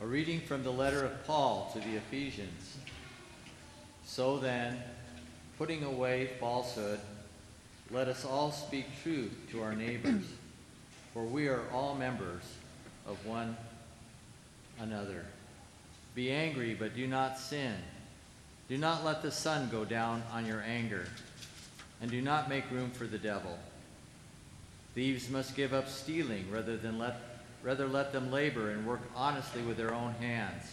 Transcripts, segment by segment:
A reading from the letter of Paul to the Ephesians. So then, putting away falsehood, let us all speak truth to our neighbors, for we are all members of one another. Be angry, but do not sin. Do not let the sun go down on your anger, and do not make room for the devil. Thieves must give up stealing rather than let Rather, let them labor and work honestly with their own hands,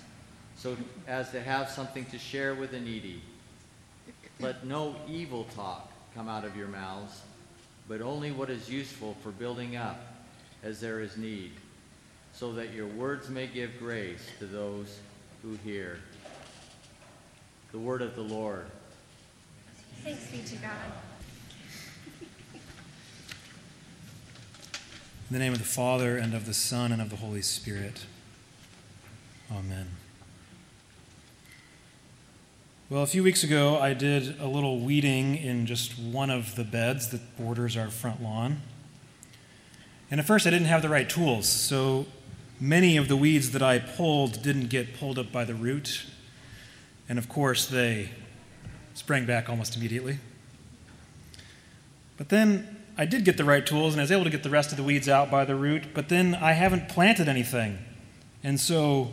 so as to have something to share with the needy. Let no evil talk come out of your mouths, but only what is useful for building up as there is need, so that your words may give grace to those who hear. The word of the Lord. Thanks be to God. In the name of the Father, and of the Son, and of the Holy Spirit. Amen. Well, a few weeks ago, I did a little weeding in just one of the beds that borders our front lawn. And at first, I didn't have the right tools, so many of the weeds that I pulled didn't get pulled up by the root. And of course, they sprang back almost immediately. But then I did get the right tools and I was able to get the rest of the weeds out by the root, but then I haven't planted anything. And so,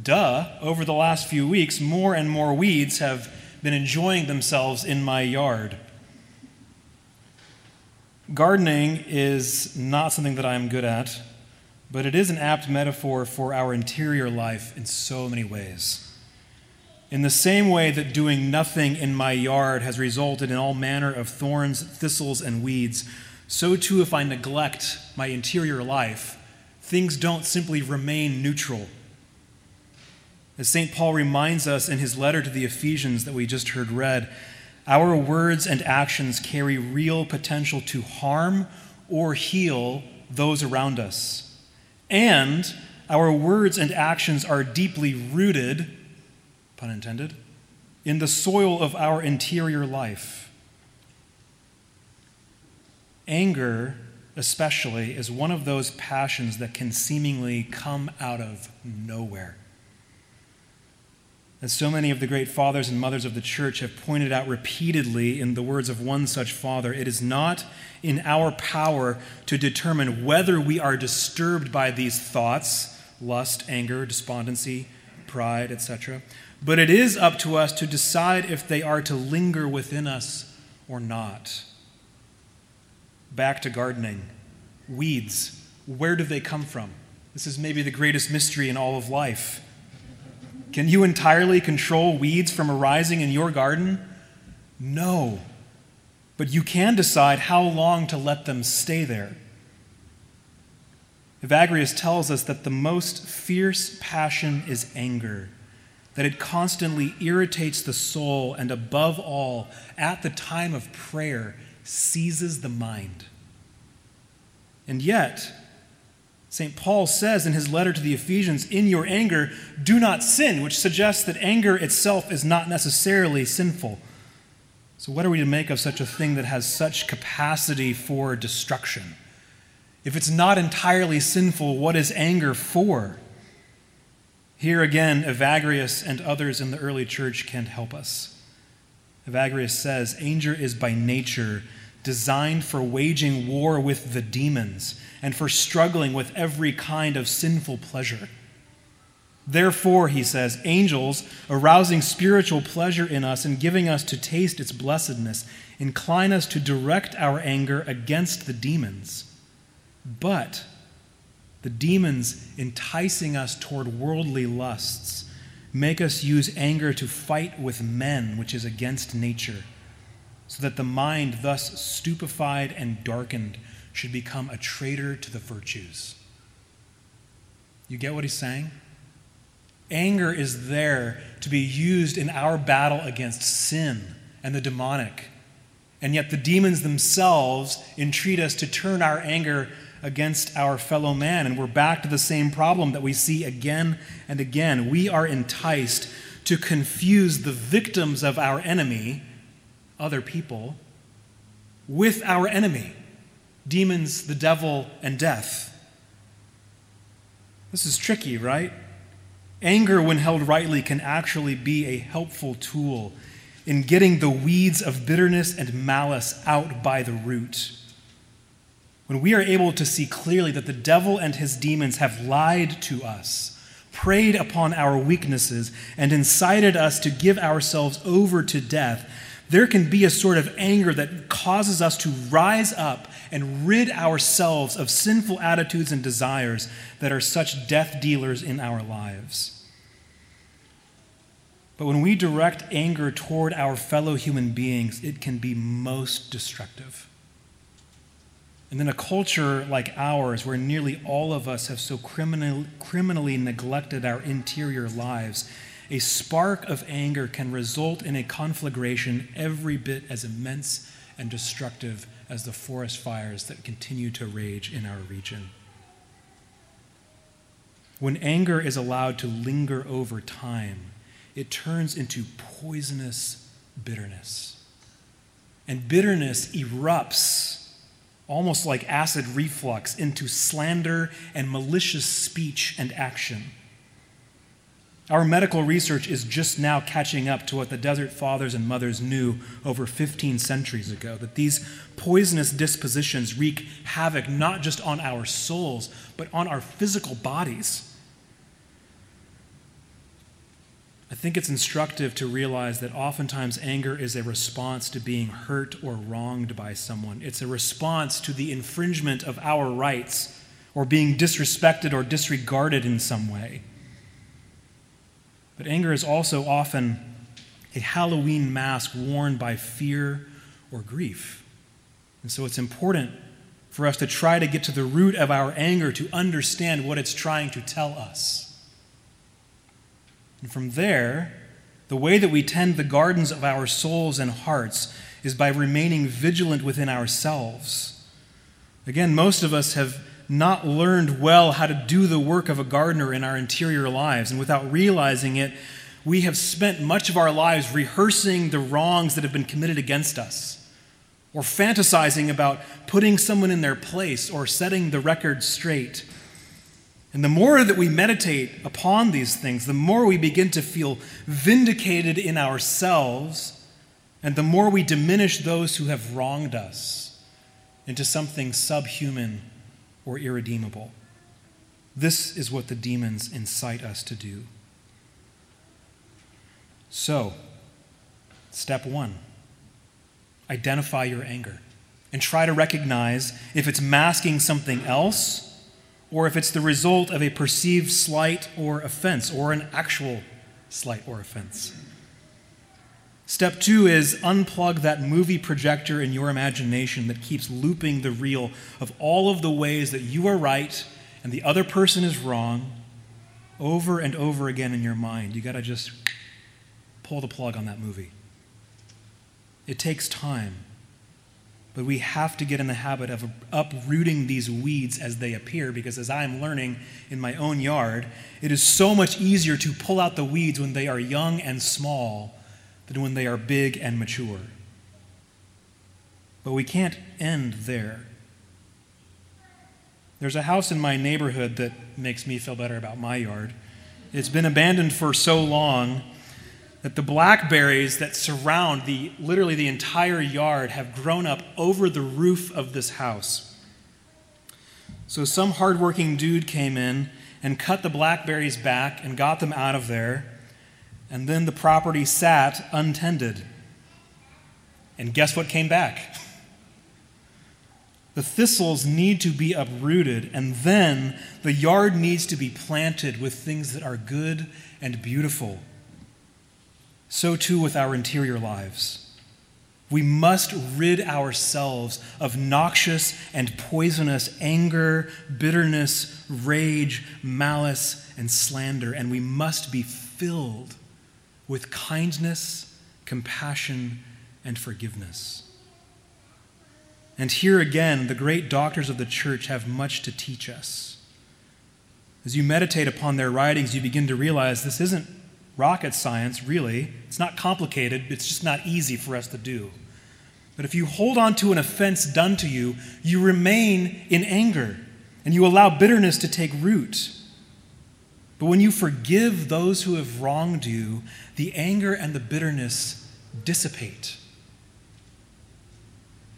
duh, over the last few weeks, more and more weeds have been enjoying themselves in my yard. Gardening is not something that I'm good at, but it is an apt metaphor for our interior life in so many ways. In the same way that doing nothing in my yard has resulted in all manner of thorns, thistles, and weeds, so too if I neglect my interior life, things don't simply remain neutral. As St. Paul reminds us in his letter to the Ephesians that we just heard read, our words and actions carry real potential to harm or heal those around us. And our words and actions are deeply rooted pun intended, in the soil of our interior life. Anger, especially, is one of those passions that can seemingly come out of nowhere. As so many of the great fathers and mothers of the church have pointed out repeatedly in the words of one such father, it is not in our power to determine whether we are disturbed by these thoughts lust, anger, despondency, pride, etc. But it is up to us to decide if they are to linger within us or not. Back to gardening. Weeds. Where do they come from? This is maybe the greatest mystery in all of life. Can you entirely control weeds from arising in your garden? No. But you can decide how long to let them stay there. Evagrius tells us that the most fierce passion is anger that it constantly irritates the soul, and above all, at the time of prayer, seizes the mind. And yet, St. Paul says in his letter to the Ephesians, In your anger, do not sin, which suggests that anger itself is not necessarily sinful. So, what are we to make of such a thing that has such capacity for destruction? If it's not entirely sinful, what is anger for? Here again, Evagrius and others in the early church can help us. Evagrius says anger is by nature designed for waging war with the demons and for struggling with every kind of sinful pleasure. Therefore, he says, angels, arousing spiritual pleasure in us and giving us to taste its blessedness, incline us to direct our anger against the demons. But the demons enticing us toward worldly lusts make us use anger to fight with men, which is against nature, so that the mind, thus stupefied and darkened, should become a traitor to the virtues. You get what he's saying? Anger is there to be used in our battle against sin and the demonic. And yet the demons themselves entreat us to turn our anger against our fellow man. And we're back to the same problem that we see again and again. We are enticed to confuse the victims of our enemy, other people, with our enemy, demons, the devil, and death. This is tricky, right? Anger, when held rightly, can actually be a helpful tool in getting the weeds of bitterness and malice out by the root. When we are able to see clearly that the devil and his demons have lied to us, preyed upon our weaknesses, and incited us to give ourselves over to death, there can be a sort of anger that causes us to rise up and rid ourselves of sinful attitudes and desires that are such death dealers in our lives. But when we direct anger toward our fellow human beings, it can be most destructive. And then a culture like ours, where nearly all of us have so criminal, criminally neglected our interior lives, a spark of anger can result in a conflagration every bit as immense and destructive as the forest fires that continue to rage in our region. When anger is allowed to linger over time, it turns into poisonous bitterness. And bitterness erupts almost like acid reflux into slander and malicious speech and action. Our medical research is just now catching up to what the desert fathers and mothers knew over 15 centuries ago that these poisonous dispositions wreak havoc not just on our souls, but on our physical bodies. I think it's instructive to realize that oftentimes anger is a response to being hurt or wronged by someone. It's a response to the infringement of our rights or being disrespected or disregarded in some way. But anger is also often a Halloween mask worn by fear or grief. And so it's important for us to try to get to the root of our anger to understand what it's trying to tell us. And from there, the way that we tend the gardens of our souls and hearts is by remaining vigilant within ourselves. Again, most of us have not learned well how to do the work of a gardener in our interior lives. And without realizing it, we have spent much of our lives rehearsing the wrongs that have been committed against us, or fantasizing about putting someone in their place or setting the record straight. And the more that we meditate upon these things, the more we begin to feel vindicated in ourselves, and the more we diminish those who have wronged us into something subhuman or irredeemable. This is what the demons incite us to do. So, step one identify your anger and try to recognize if it's masking something else or if it's the result of a perceived slight or offense or an actual slight or offense. Step two is unplug that movie projector in your imagination that keeps looping the reel of all of the ways that you are right and the other person is wrong over and over again in your mind. You got to just pull the plug on that movie. It takes time, but we have to get in the habit of uprooting these weeds as they appear because, as I am learning in my own yard, it is so much easier to pull out the weeds when they are young and small than when they are big and mature. But we can't end there. There's a house in my neighborhood that makes me feel better about my yard. It's been abandoned for so long that the blackberries that surround the literally the entire yard have grown up over the roof of this house. So some hardworking dude came in and cut the blackberries back and got them out of there and then the property sat untended. And guess what came back? The thistles need to be uprooted, and then the yard needs to be planted with things that are good and beautiful. So, too, with our interior lives. We must rid ourselves of noxious and poisonous anger, bitterness, rage, malice, and slander, and we must be filled with kindness, compassion, and forgiveness. And here again, the great doctors of the church have much to teach us. As you meditate upon their writings, you begin to realize this isn't rocket science, really. It's not complicated, it's just not easy for us to do. But if you hold on to an offense done to you, you remain in anger and you allow bitterness to take root. But when you forgive those who have wronged you, the anger and the bitterness dissipate.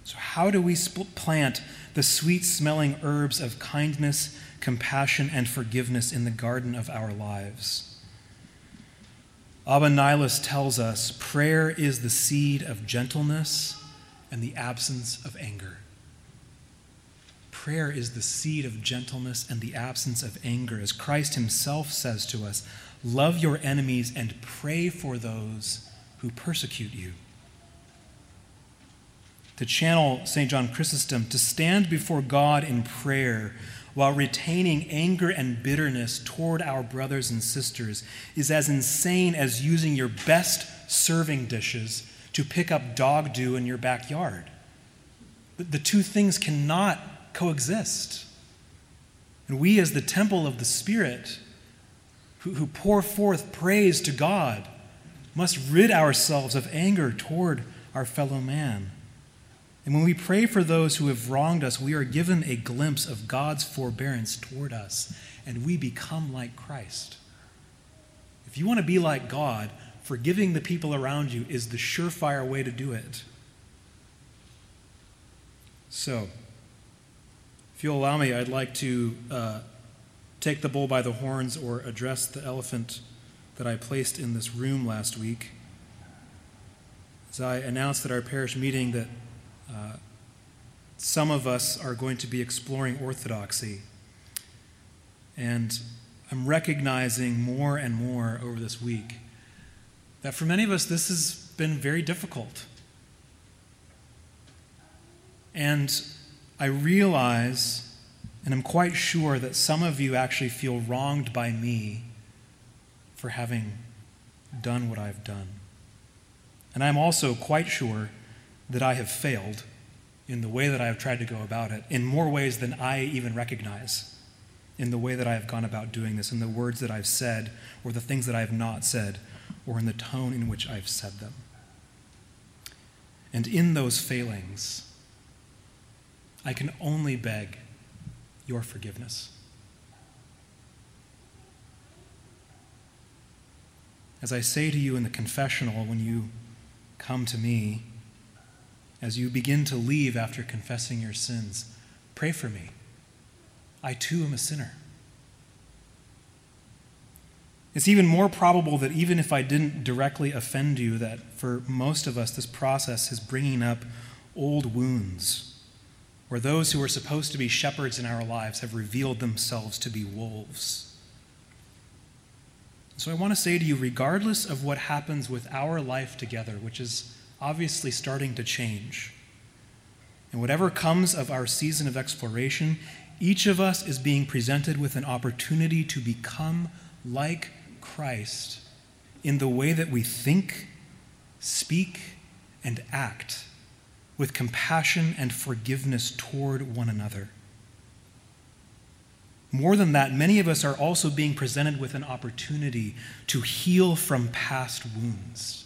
So, how do we plant the sweet smelling herbs of kindness, compassion, and forgiveness in the garden of our lives? Abba Nilus tells us prayer is the seed of gentleness and the absence of anger. Prayer is the seed of gentleness and the absence of anger. As Christ himself says to us, love your enemies and pray for those who persecute you. To channel St. John Chrysostom, to stand before God in prayer while retaining anger and bitterness toward our brothers and sisters is as insane as using your best serving dishes to pick up dog doo in your backyard. The two things cannot coexist. And we, as the temple of the Spirit, who, who pour forth praise to God, must rid ourselves of anger toward our fellow man. And when we pray for those who have wronged us, we are given a glimpse of God's forbearance toward us, and we become like Christ. If you want to be like God, forgiving the people around you is the surefire way to do it. So, if you'll allow me, I'd like to uh, take the bull by the horns or address the elephant that I placed in this room last week. As I announced at our parish meeting that some of us are going to be exploring orthodoxy. And I'm recognizing more and more over this week that for many of us, this has been very difficult. And I realize, and I'm quite sure, that some of you actually feel wronged by me for having done what I've done. And I'm also quite sure that I have failed in the way that I have tried to go about it, in more ways than I even recognize, in the way that I have gone about doing this, in the words that I've said, or the things that I have not said, or in the tone in which I've said them. And in those failings, I can only beg your forgiveness. As I say to you in the confessional when you come to me, as you begin to leave after confessing your sins, pray for me. I too am a sinner. It's even more probable that even if I didn't directly offend you, that for most of us, this process is bringing up old wounds, where those who are supposed to be shepherds in our lives have revealed themselves to be wolves. So I want to say to you, regardless of what happens with our life together, which is obviously starting to change. And whatever comes of our season of exploration, each of us is being presented with an opportunity to become like Christ in the way that we think, speak, and act with compassion and forgiveness toward one another. More than that, many of us are also being presented with an opportunity to heal from past wounds.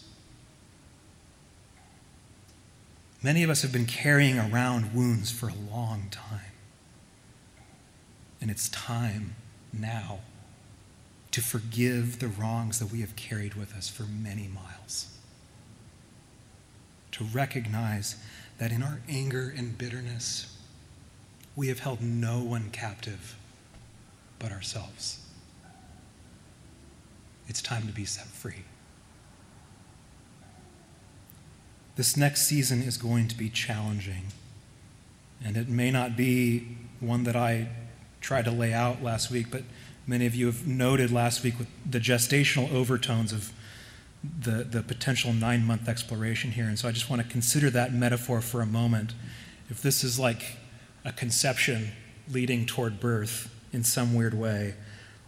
Many of us have been carrying around wounds for a long time. And it's time now to forgive the wrongs that we have carried with us for many miles. To recognize that in our anger and bitterness, we have held no one captive but ourselves. It's time to be set free. This next season is going to be challenging. And it may not be one that I tried to lay out last week, but many of you have noted last week with the gestational overtones of the, the potential nine month exploration here. And so I just want to consider that metaphor for a moment. If this is like a conception leading toward birth in some weird way,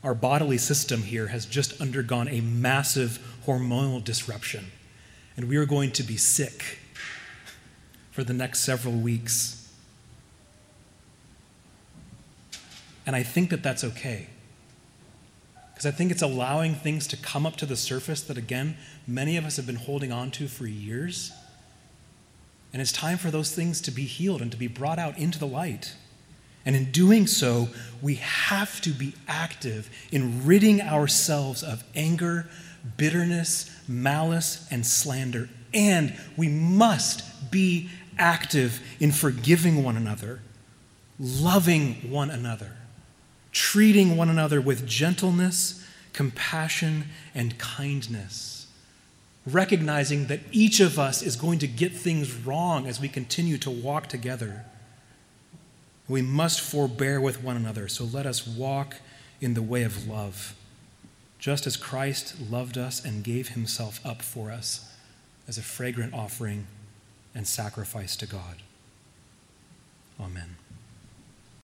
our bodily system here has just undergone a massive hormonal disruption and we are going to be sick for the next several weeks. And I think that that's okay. Because I think it's allowing things to come up to the surface that, again, many of us have been holding on to for years. And it's time for those things to be healed and to be brought out into the light. And in doing so, we have to be active in ridding ourselves of anger, bitterness, malice, and slander. And we must be active in forgiving one another, loving one another, treating one another with gentleness, compassion, and kindness. Recognizing that each of us is going to get things wrong as we continue to walk together. We must forbear with one another, so let us walk in the way of love, just as Christ loved us and gave himself up for us as a fragrant offering and sacrifice to God. Amen.